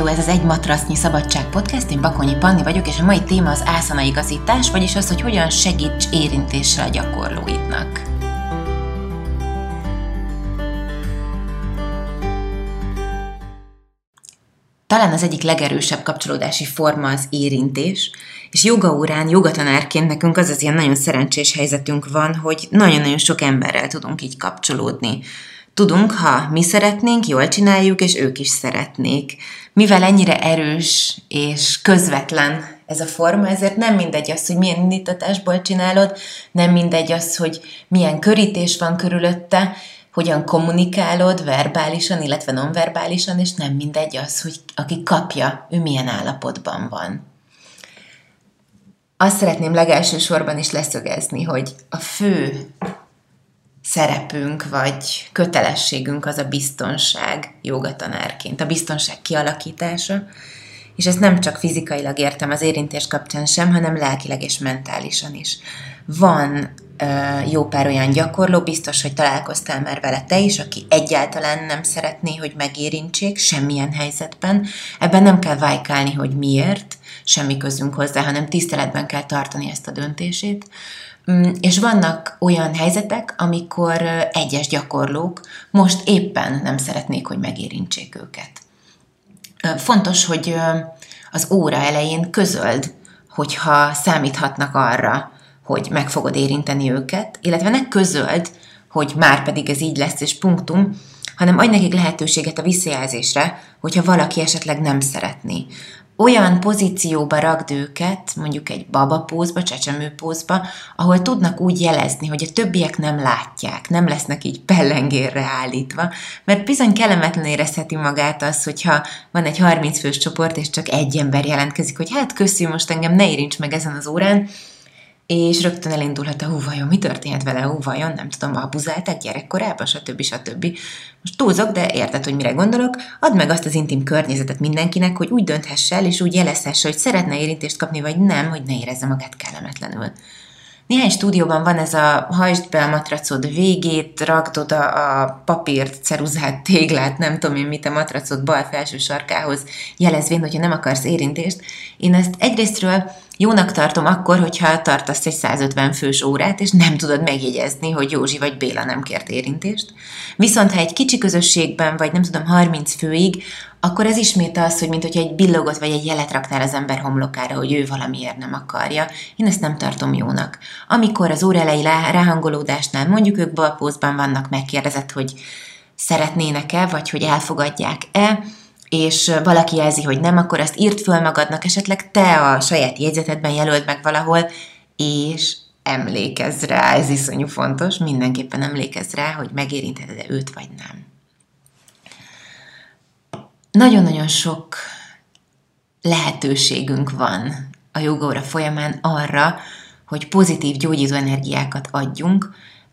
Hello, ez az Egy Matrasznyi Szabadság Podcast, én Bakonyi Panni vagyok, és a mai téma az ászana igazítás, vagyis az, hogy hogyan segíts érintéssel a gyakorlóidnak. Talán az egyik legerősebb kapcsolódási forma az érintés, és joga órán, jogatanárként nekünk az az ilyen nagyon szerencsés helyzetünk van, hogy nagyon-nagyon sok emberrel tudunk így kapcsolódni. Tudunk, ha mi szeretnénk, jól csináljuk, és ők is szeretnék. Mivel ennyire erős és közvetlen ez a forma, ezért nem mindegy az, hogy milyen indítatásból csinálod, nem mindegy az, hogy milyen körítés van körülötte, hogyan kommunikálod verbálisan, illetve nonverbálisan, és nem mindegy az, hogy aki kapja, ő milyen állapotban van. Azt szeretném legelső sorban is leszögezni, hogy a fő szerepünk vagy kötelességünk az a biztonság jogatanárként, a biztonság kialakítása, és ezt nem csak fizikailag értem az érintés kapcsán sem, hanem lelkileg és mentálisan is. Van jó pár olyan gyakorló, biztos, hogy találkoztál már vele te is, aki egyáltalán nem szeretné, hogy megérintsék semmilyen helyzetben. Ebben nem kell vájkálni, hogy miért, semmi közünk hozzá, hanem tiszteletben kell tartani ezt a döntését. Mm, és vannak olyan helyzetek, amikor egyes gyakorlók most éppen nem szeretnék, hogy megérintsék őket. Fontos, hogy az óra elején közöld, hogyha számíthatnak arra, hogy meg fogod érinteni őket, illetve ne közöld, hogy már pedig ez így lesz, és punktum, hanem adj nekik lehetőséget a visszajelzésre, hogyha valaki esetleg nem szeretné olyan pozícióba ragd őket, mondjuk egy babapózba, csecsemőpózba, ahol tudnak úgy jelezni, hogy a többiek nem látják, nem lesznek így pellengérre állítva, mert bizony kellemetlen érezheti magát az, hogyha van egy 30 fős csoport, és csak egy ember jelentkezik, hogy hát köszi, most engem ne érints meg ezen az órán, és rögtön elindulhat a hú, vajon mi történt vele, hú, vajon nem tudom, abuzálták gyerekkorában, stb. stb. Most túlzok, de érted, hogy mire gondolok, add meg azt az intim környezetet mindenkinek, hogy úgy dönthesse el, és úgy jelezhesse, hogy szeretne érintést kapni, vagy nem, hogy ne érezze magát kellemetlenül. Néhány stúdióban van ez a hajtsd be a matracod végét, rakd oda a papírt, ceruzát, téglát, nem tudom én mit a matracod bal felső sarkához, jelezvén, hogyha nem akarsz érintést. Én ezt egyrésztről Jónak tartom akkor, hogyha tartasz egy 150 fős órát, és nem tudod megjegyezni, hogy Józsi vagy Béla nem kért érintést. Viszont ha egy kicsi közösségben, vagy nem tudom, 30 főig, akkor ez ismét az, hogy mint hogyha egy billogot vagy egy jelet raktál az ember homlokára, hogy ő valamiért nem akarja. Én ezt nem tartom jónak. Amikor az óra elejé ráhangolódásnál mondjuk ők balpózban vannak, megkérdezett, hogy szeretnének-e, vagy hogy elfogadják-e, és valaki jelzi, hogy nem, akkor azt írt föl magadnak, esetleg te a saját jegyzetedben jelöld meg valahol, és emlékezz rá, ez iszonyú fontos, mindenképpen emlékezz rá, hogy megérintheted-e őt, vagy nem. Nagyon-nagyon sok lehetőségünk van a jogóra folyamán arra, hogy pozitív gyógyító energiákat adjunk,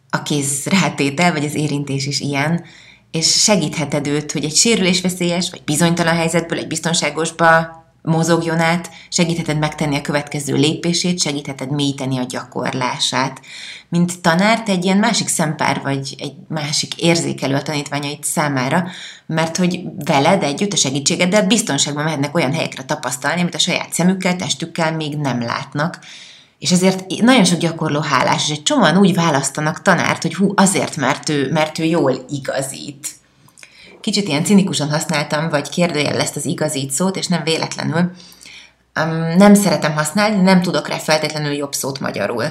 a kéz rátétel, vagy az érintés is ilyen, és segítheted őt, hogy egy sérülésveszélyes vagy bizonytalan helyzetből egy biztonságosba mozogjon át, segítheted megtenni a következő lépését, segítheted mélyíteni a gyakorlását. Mint tanár, te egy ilyen másik szempár vagy egy másik érzékelő a tanítványait számára, mert hogy veled együtt a segítségeddel biztonságban mehetnek olyan helyekre tapasztalni, amit a saját szemükkel, testükkel még nem látnak, és ezért nagyon sok gyakorló hálás, és egy csomóan úgy választanak tanárt, hogy hú, azért, mert ő, mert ő jól igazít. Kicsit ilyen cinikusan használtam, vagy kérdőjel ezt az igazít szót, és nem véletlenül. Um, nem szeretem használni, nem tudok rá feltétlenül jobb szót magyarul.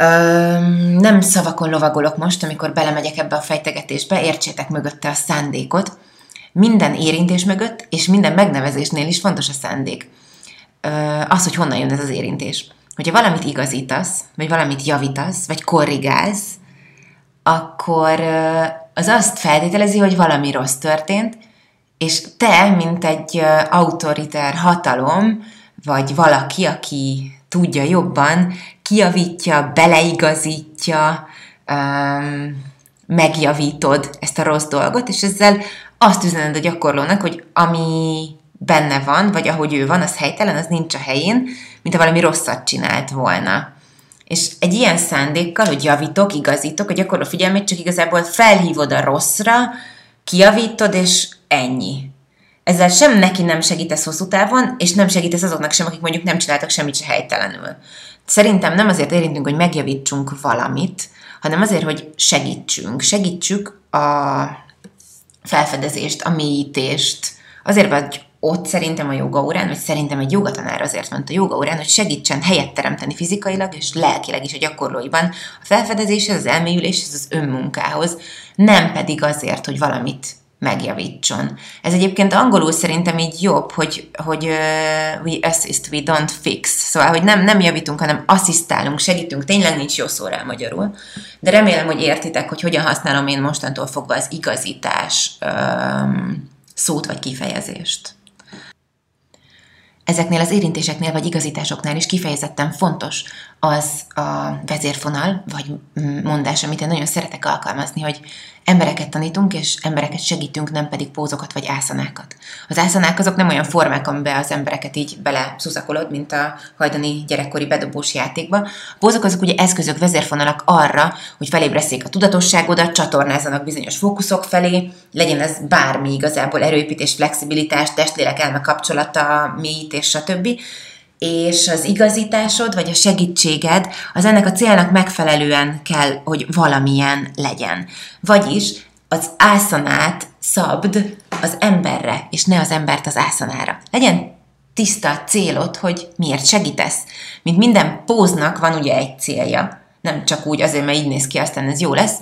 Um, nem szavakon lovagolok most, amikor belemegyek ebbe a fejtegetésbe, értsétek mögötte a szándékot. Minden érintés mögött, és minden megnevezésnél is fontos a szándék. Uh, az, hogy honnan jön ez az érintés hogyha valamit igazítasz, vagy valamit javítasz, vagy korrigálsz, akkor az azt feltételezi, hogy valami rossz történt, és te, mint egy autoritár hatalom, vagy valaki, aki tudja jobban, kijavítja, beleigazítja, megjavítod ezt a rossz dolgot, és ezzel azt üzened a gyakorlónak, hogy ami benne van, vagy ahogy ő van, az helytelen, az nincs a helyén, mint ha valami rosszat csinált volna. És egy ilyen szándékkal, hogy javítok, igazítok, a gyakorló figyelmét csak igazából felhívod a rosszra, kiavítod, és ennyi. ezzel sem neki nem segítesz hosszú távon, és nem segítesz azoknak sem, akik mondjuk nem csináltak semmit se helytelenül. Szerintem nem azért érintünk, hogy megjavítsunk valamit, hanem azért, hogy segítsünk. Segítsük a felfedezést, a mélyítést. Azért vagy ott szerintem a joga órán, vagy szerintem egy jogatanár azért ment a joga órán, hogy segítsen helyet teremteni fizikailag és lelkileg is a gyakorlóiban a felfedezéshez, az elmélyüléshez, az önmunkához, nem pedig azért, hogy valamit megjavítson. Ez egyébként angolul szerintem így jobb, hogy, hogy uh, we assist, we don't fix. Szóval, hogy nem, nem javítunk, hanem asszisztálunk, segítünk. Tényleg nincs jó szó rá magyarul. De remélem, hogy értitek, hogy hogyan használom én mostantól fogva az igazítás um, szót vagy kifejezést. Ezeknél az érintéseknél vagy igazításoknál is kifejezetten fontos az a vezérfonal, vagy mondás, amit én nagyon szeretek alkalmazni, hogy embereket tanítunk, és embereket segítünk, nem pedig pózokat vagy ászanákat. Az ászanák azok nem olyan formák, amiben az embereket így bele szuszakolod, mint a hajdani gyerekkori bedobós játékba. A pózok azok ugye eszközök, vezérfonalak arra, hogy felébreszék a tudatosságodat, csatornázzanak bizonyos fókuszok felé, legyen ez bármi igazából erőépítés, flexibilitás, testlélek elme kapcsolata, mélyítés, stb és az igazításod, vagy a segítséged, az ennek a célnak megfelelően kell, hogy valamilyen legyen. Vagyis az ászanát szabd az emberre, és ne az embert az ászanára. Legyen tiszta a célod, hogy miért segítesz. Mint minden póznak van ugye egy célja. Nem csak úgy azért, mert így néz ki, aztán ez jó lesz,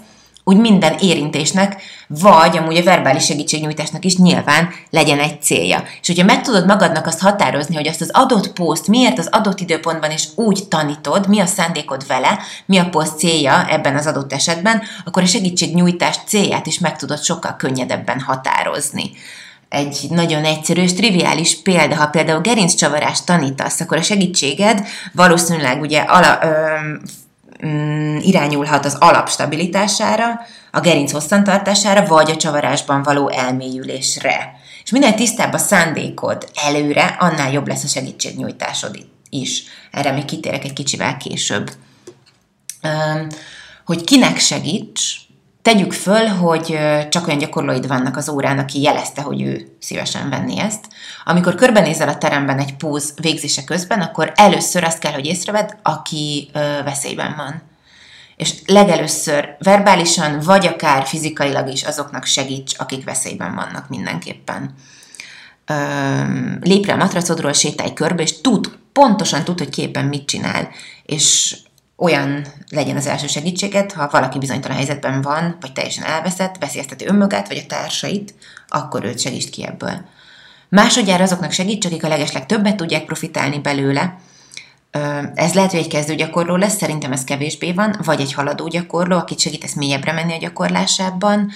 úgy minden érintésnek, vagy amúgy a verbális segítségnyújtásnak is nyilván legyen egy célja. És hogyha meg tudod magadnak azt határozni, hogy azt az adott poszt miért az adott időpontban is úgy tanítod, mi a szándékod vele, mi a poszt célja ebben az adott esetben, akkor a segítségnyújtás célját is meg tudod sokkal könnyedebben határozni egy nagyon egyszerű és triviális példa, ha például gerinccsavarást tanítasz, akkor a segítséged valószínűleg ugye ala, ö, mm, irányulhat az alap stabilitására, a gerinc hosszantartására, vagy a csavarásban való elmélyülésre. És minél tisztább a szándékod előre, annál jobb lesz a segítségnyújtásod is. Erre még kitérek egy kicsivel később. Hogy kinek segíts, Tegyük föl, hogy csak olyan gyakorlóid vannak az órán, aki jelezte, hogy ő szívesen venni ezt. Amikor körbenézel a teremben egy póz végzése közben, akkor először azt kell, hogy észrevedd, aki veszélyben van. És legelőször verbálisan, vagy akár fizikailag is azoknak segíts, akik veszélyben vannak mindenképpen. Lépre a matracodról, sétálj körbe, és tud, pontosan tud, hogy képen mit csinál, és olyan legyen az első segítséget, ha valaki bizonytalan helyzetben van, vagy teljesen elveszett, veszélyezteti önmagát, vagy a társait, akkor őt segítsd ki ebből. Másodjára azoknak segíts, akik a legesleg többet tudják profitálni belőle. Ez lehet, hogy egy kezdőgyakorló lesz, szerintem ez kevésbé van, vagy egy haladó gyakorló, akit segítesz mélyebbre menni a gyakorlásában,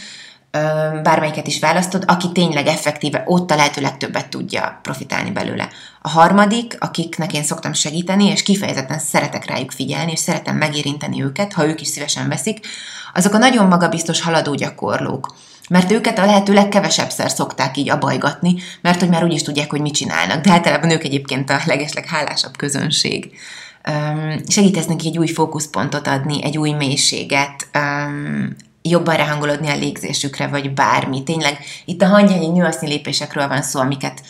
bármelyiket is választod, aki tényleg effektíve ott a lehető legtöbbet tudja profitálni belőle. A harmadik, akiknek én szoktam segíteni, és kifejezetten szeretek rájuk figyelni, és szeretem megérinteni őket, ha ők is szívesen veszik, azok a nagyon magabiztos haladó gyakorlók. Mert őket a lehető legkevesebbszer szokták így abajgatni, mert hogy már úgyis tudják, hogy mit csinálnak. De általában ők egyébként a legesleg hálásabb közönség. Segítesz neki egy új fókuszpontot adni, egy új mélységet, jobban ráhangolódni a légzésükre, vagy bármi. Tényleg itt a hangyányi nyuaszni lépésekről van szó, amiket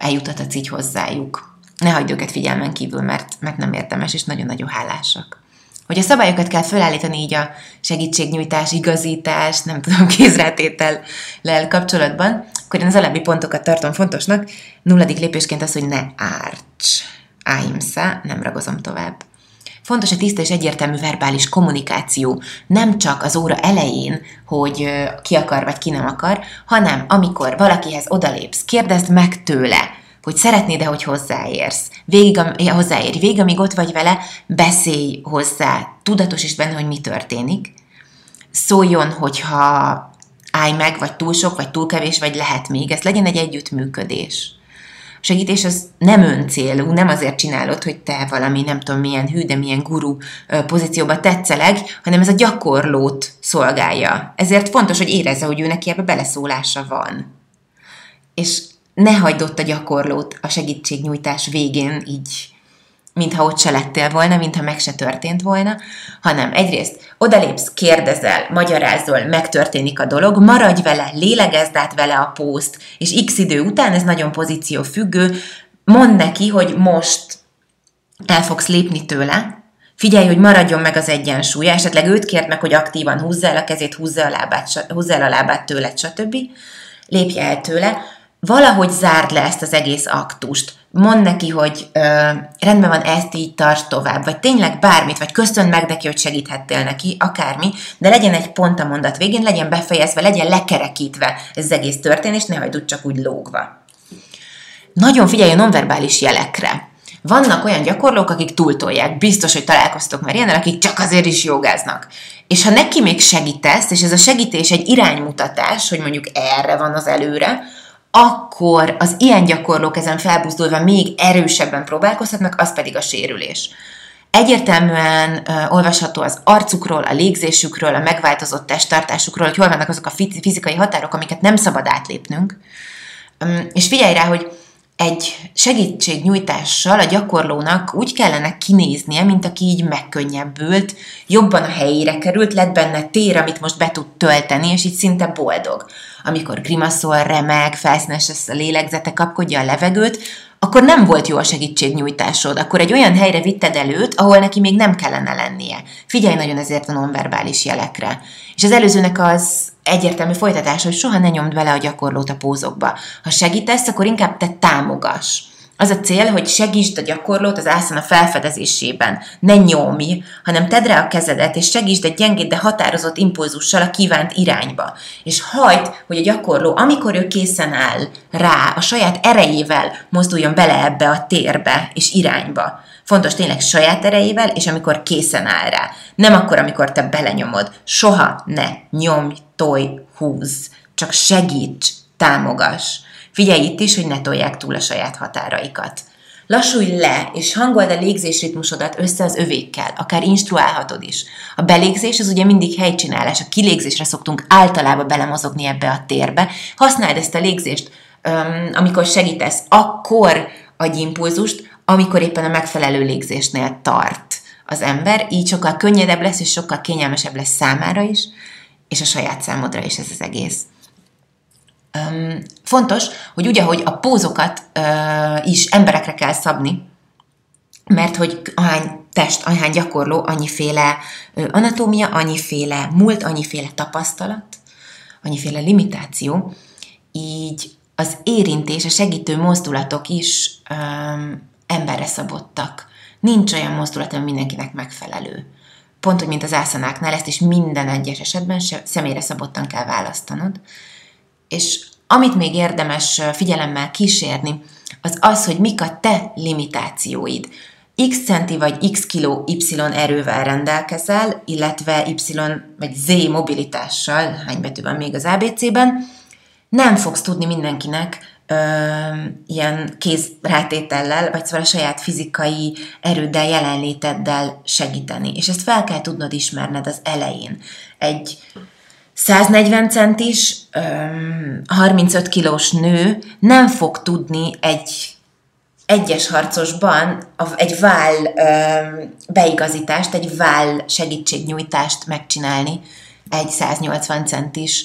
eljutathatsz így hozzájuk. Ne hagyd őket figyelmen kívül, mert, mert nem érdemes, és nagyon-nagyon hálásak. Hogy a szabályokat kell felállítani így a segítségnyújtás, igazítás, nem tudom, kézrátétellel kapcsolatban, akkor én az alábbi pontokat tartom fontosnak. Nulladik lépésként az, hogy ne árts. Áimsza, nem ragozom tovább. Fontos a tiszta és egyértelmű verbális kommunikáció, nem csak az óra elején, hogy ki akar vagy ki nem akar, hanem amikor valakihez odalépsz, kérdezd meg tőle, hogy szeretnéd-e, hogy hozzáérsz. Végig, hozzáérj, végig, amíg ott vagy vele, beszélj hozzá, tudatosítsd benne, hogy mi történik. Szóljon, hogyha állj meg, vagy túl sok, vagy túl kevés, vagy lehet még. Ez legyen egy együttműködés segítés az nem öncélú, nem azért csinálod, hogy te valami nem tudom milyen hű, de milyen guru pozícióba tetszeleg, hanem ez a gyakorlót szolgálja. Ezért fontos, hogy érezze, hogy ő neki ebbe beleszólása van. És ne hagyd ott a gyakorlót a segítségnyújtás végén így mintha ott se lettél volna, mintha meg se történt volna, hanem egyrészt odalépsz, kérdezel, magyarázol, megtörténik a dolog, maradj vele, lélegezd át vele a pószt, és x idő után, ez nagyon pozíció függő, mondd neki, hogy most el fogsz lépni tőle, Figyelj, hogy maradjon meg az egyensúlya, esetleg őt kért meg, hogy aktívan húzza el a kezét, húzza, a lábát, húzza el a lábát tőle, stb. Lépje el tőle, valahogy zárd le ezt az egész aktust. Mondd neki, hogy ö, rendben van, ezt így tart tovább, vagy tényleg bármit, vagy köszön meg neki, hogy segíthettél neki, akármi, de legyen egy pont a mondat végén, legyen befejezve, legyen lekerekítve ez az egész történés, ne hagyd csak úgy lógva. Nagyon figyelj a nonverbális jelekre. Vannak olyan gyakorlók, akik túltolják. Biztos, hogy találkoztok már ilyennel, akik csak azért is jogáznak. És ha neki még segítesz, és ez a segítés egy iránymutatás, hogy mondjuk erre van az előre, akkor az ilyen gyakorlók ezen felbuzdulva még erősebben próbálkozhatnak, az pedig a sérülés. Egyértelműen uh, olvasható az arcukról, a légzésükről, a megváltozott testtartásukról, hogy hol vannak azok a fizikai határok, amiket nem szabad átlépnünk. És figyelj rá, hogy egy segítségnyújtással a gyakorlónak úgy kellene kinéznie, mint aki így megkönnyebbült, jobban a helyére került, lett benne tér, amit most be tud tölteni, és így szinte boldog. Amikor grimaszol, remeg, felszínes lesz a lélegzete, kapkodja a levegőt, akkor nem volt jó a segítségnyújtásod, akkor egy olyan helyre vitted előtt, ahol neki még nem kellene lennie. Figyelj nagyon ezért a nonverbális jelekre. És az előzőnek az egyértelmű folytatás, hogy soha ne nyomd vele a gyakorlót a pózokba. Ha segítesz, akkor inkább te támogass. Az a cél, hogy segítsd a gyakorlót az ászana felfedezésében. Ne nyomj, hanem tedd rá a kezedet, és segítsd egy gyengéd, de határozott impulzussal a kívánt irányba. És hagyd, hogy a gyakorló, amikor ő készen áll rá, a saját erejével mozduljon bele ebbe a térbe és irányba. Fontos tényleg saját erejével, és amikor készen áll rá. Nem akkor, amikor te belenyomod. Soha ne nyomj, tolj, húz. Csak segíts, támogass. Figyelj itt is, hogy ne tolják túl a saját határaikat. Lassulj le, és hangold a légzésritmusodat össze az övékkel, akár instruálhatod is. A belégzés az ugye mindig helycsinálás, a kilégzésre szoktunk általában belemozogni ebbe a térbe. Használd ezt a légzést, amikor segítesz, akkor adj impulzust, amikor éppen a megfelelő légzésnél tart az ember, így sokkal könnyedebb lesz, és sokkal kényelmesebb lesz számára is, és a saját számodra is ez az egész. Um, fontos, hogy ugye, hogy a pózokat uh, is emberekre kell szabni, mert hogy ahány test, ahány gyakorló, annyiféle uh, anatómia, annyiféle múlt, annyiféle tapasztalat, annyiféle limitáció, így az érintés, a segítő mozdulatok is um, emberre szabottak. Nincs olyan mozdulat, ami mindenkinek megfelelő. Pont, hogy mint az ászanáknál, ezt is minden egyes esetben személyre szabottan kell választanod. És amit még érdemes figyelemmel kísérni, az az, hogy mik a te limitációid. X centi vagy X kiló Y erővel rendelkezel, illetve Y vagy Z mobilitással, hány betű van még az ABC-ben, nem fogsz tudni mindenkinek ö, ilyen kézrátétellel, vagy szóval a saját fizikai erőddel, jelenléteddel segíteni. És ezt fel kell tudnod ismerned az elején. Egy 140 centis, 35 kilós nő nem fog tudni egy egyes harcosban egy váll beigazítást, egy váll segítségnyújtást megcsinálni egy 180 centis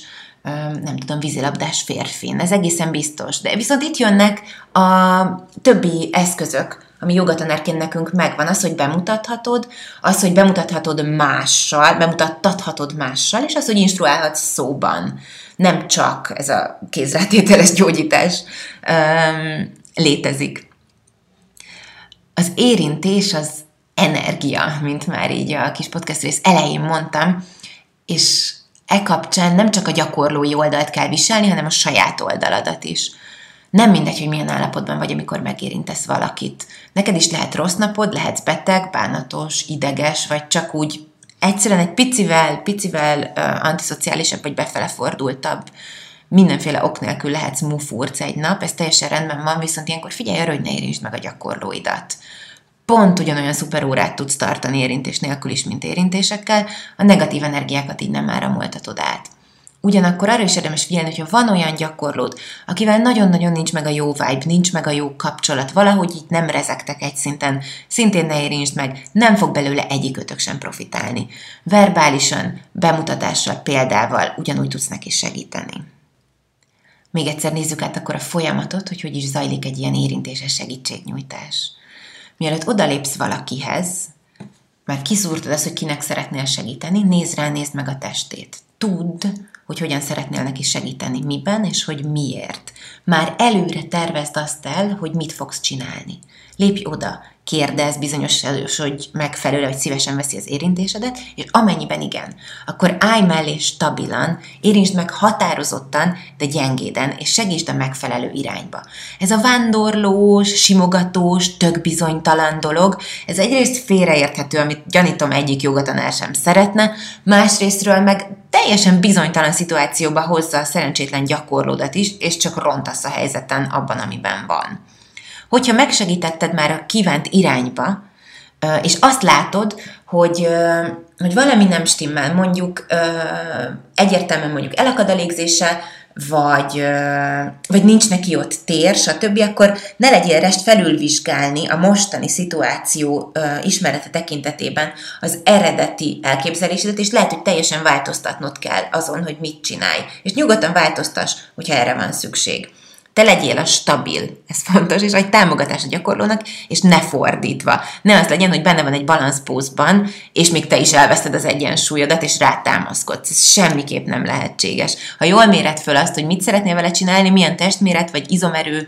nem tudom, vízilabdás férfin. Ez egészen biztos. De viszont itt jönnek a többi eszközök, ami jogatanárként nekünk megvan, az, hogy bemutathatod, az, hogy bemutathatod mással, bemutathatod mással, és az, hogy instruálhatsz szóban. Nem csak ez a kézrátételes gyógyítás um, létezik. Az érintés az energia, mint már így a kis podcast rész elején mondtam, és e kapcsán nem csak a gyakorlói oldalt kell viselni, hanem a saját oldaladat is. Nem mindegy, hogy milyen állapotban vagy, amikor megérintesz valakit. Neked is lehet rossz napod, lehetsz beteg, bánatos, ideges, vagy csak úgy egyszerűen egy picivel, picivel uh, antiszociálisabb, vagy befele fordultabb, mindenféle ok nélkül lehetsz mufurc egy nap, ez teljesen rendben van, viszont ilyenkor figyelj arra, hogy ne érintsd meg a gyakorlóidat pont ugyanolyan szuper órát tudsz tartani érintés nélkül is, mint érintésekkel, a negatív energiákat így nem áramoltatod át. Ugyanakkor arra is érdemes figyelni, hogyha van olyan gyakorlód, akivel nagyon-nagyon nincs meg a jó vibe, nincs meg a jó kapcsolat, valahogy itt nem rezektek egy szinten, szintén ne érintsd meg, nem fog belőle egyikötök sem profitálni. Verbálisan, bemutatással, példával ugyanúgy tudsz neki segíteni. Még egyszer nézzük át akkor a folyamatot, hogy hogy is zajlik egy ilyen érintéses segítségnyújtás. Mielőtt odalépsz valakihez, már kiszúrtad azt, hogy kinek szeretnél segíteni, nézd rá, nézd meg a testét. Tudd, hogy hogyan szeretnél neki segíteni, miben és hogy miért. Már előre tervezd azt el, hogy mit fogsz csinálni. Lépj oda, kérdez bizonyos, hogy megfelelő, vagy szívesen veszi az érintésedet, és amennyiben igen, akkor állj mellé stabilan, érintsd meg határozottan, de gyengéden, és segítsd a megfelelő irányba. Ez a vándorlós, simogatós, tök bizonytalan dolog, ez egyrészt félreérthető, amit gyanítom egyik jogatanár sem szeretne, másrésztről meg teljesen bizonytalan szituációba hozza a szerencsétlen gyakorlódat is, és csak rontasz a helyzeten abban, amiben van. Hogyha megsegítetted már a kívánt irányba, és azt látod, hogy, hogy valami nem stimmel, mondjuk egyértelműen mondjuk elakad a légzése, vagy, vagy nincs neki ott tér, stb., akkor ne legyél rest felülvizsgálni a mostani szituáció ismerete tekintetében az eredeti elképzelésedet, és lehet, hogy teljesen változtatnod kell azon, hogy mit csinálj. És nyugodtan változtass, hogyha erre van szükség te legyél a stabil, ez fontos, és egy támogatás a gyakorlónak, és ne fordítva. Ne az legyen, hogy benne van egy balanszpózban, és még te is elveszed az egyensúlyodat, és rátámaszkodsz. Ez semmiképp nem lehetséges. Ha jól méred föl azt, hogy mit szeretnél vele csinálni, milyen testméret vagy izomerő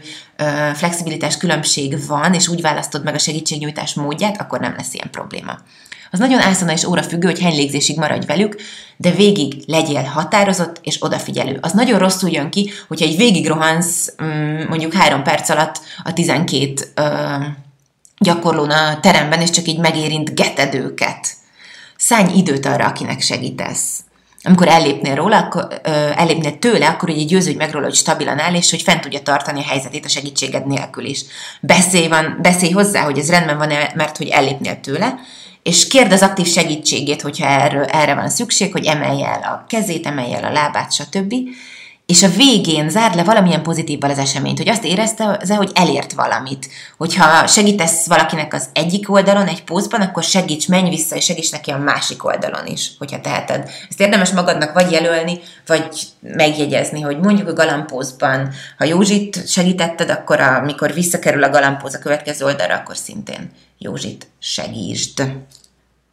flexibilitás különbség van, és úgy választod meg a segítségnyújtás módját, akkor nem lesz ilyen probléma. Az nagyon ászana és óra függő, hogy hány légzésig maradj velük, de végig legyél határozott és odafigyelő. Az nagyon rosszul jön ki, hogyha egy végig rohansz mm, mondjuk három perc alatt a 12 gyakorlón a teremben, és csak így megérint geted őket. Szállj időt arra, akinek segítesz. Amikor ellépnél róla, akkor, ö, ellépnél tőle, akkor ugye győződj meg róla, hogy stabilan áll, és hogy fent tudja tartani a helyzetét a segítséged nélkül is. Beszélj, van, beszélj hozzá, hogy ez rendben van, mert hogy ellépnél tőle, és kérd az aktív segítségét, hogyha erre, erre van szükség, hogy emelje el a kezét, emelje el a lábát, stb. És a végén zárd le valamilyen pozitívval az eseményt, hogy azt érezte, hogy elért valamit. Hogyha segítesz valakinek az egyik oldalon, egy pózban, akkor segíts, menj vissza, és segíts neki a másik oldalon is, hogyha teheted. Ezt érdemes magadnak vagy jelölni, vagy megjegyezni, hogy mondjuk a galambózban, ha Józsit segítetted, akkor amikor visszakerül a galambóz a következő oldalra, akkor szintén Józsit segítsd.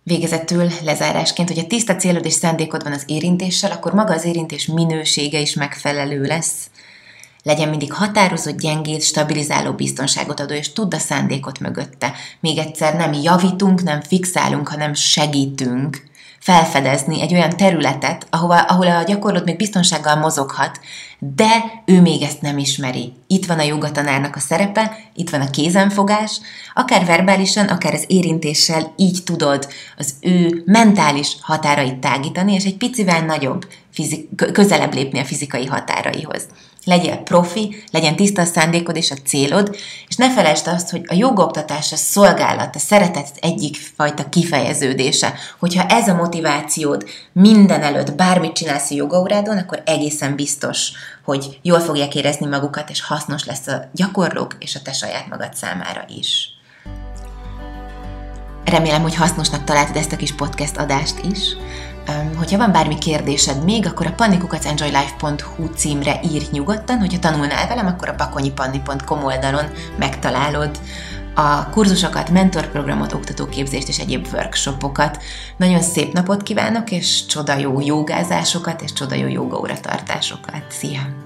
Végezetül lezárásként, hogy a tiszta célod és szándékod van az érintéssel, akkor maga az érintés minősége is megfelelő lesz. Legyen mindig határozott, gyengét, stabilizáló biztonságot adó, és tudd a szándékot mögötte. Még egyszer nem javítunk, nem fixálunk, hanem segítünk felfedezni egy olyan területet, ahova, ahol a gyakorlód még biztonsággal mozoghat, de ő még ezt nem ismeri. Itt van a jogatanárnak a szerepe, itt van a kézenfogás, akár verbálisan, akár az érintéssel így tudod az ő mentális határait tágítani, és egy picivel nagyobb, fizik- közelebb lépni a fizikai határaihoz legyél profi, legyen tiszta szándékod és a célod, és ne felejtsd azt, hogy a jogoktatás a szolgálat, a szeretet egyik fajta kifejeződése. Hogyha ez a motivációd minden előtt bármit csinálsz a jogaurádon, akkor egészen biztos, hogy jól fogják érezni magukat, és hasznos lesz a gyakorlók és a te saját magad számára is. Remélem, hogy hasznosnak találtad ezt a kis podcast adást is. Hogyha van bármi kérdésed még, akkor a pannikukacsenjoylife.hu címre írj nyugodtan, hogyha tanulnál velem, akkor a bakonyipanni.com oldalon megtalálod a kurzusokat, mentorprogramot, oktatóképzést és egyéb workshopokat. Nagyon szép napot kívánok, és csoda jó jogázásokat, és csoda jó jogaóra tartásokat. Szia!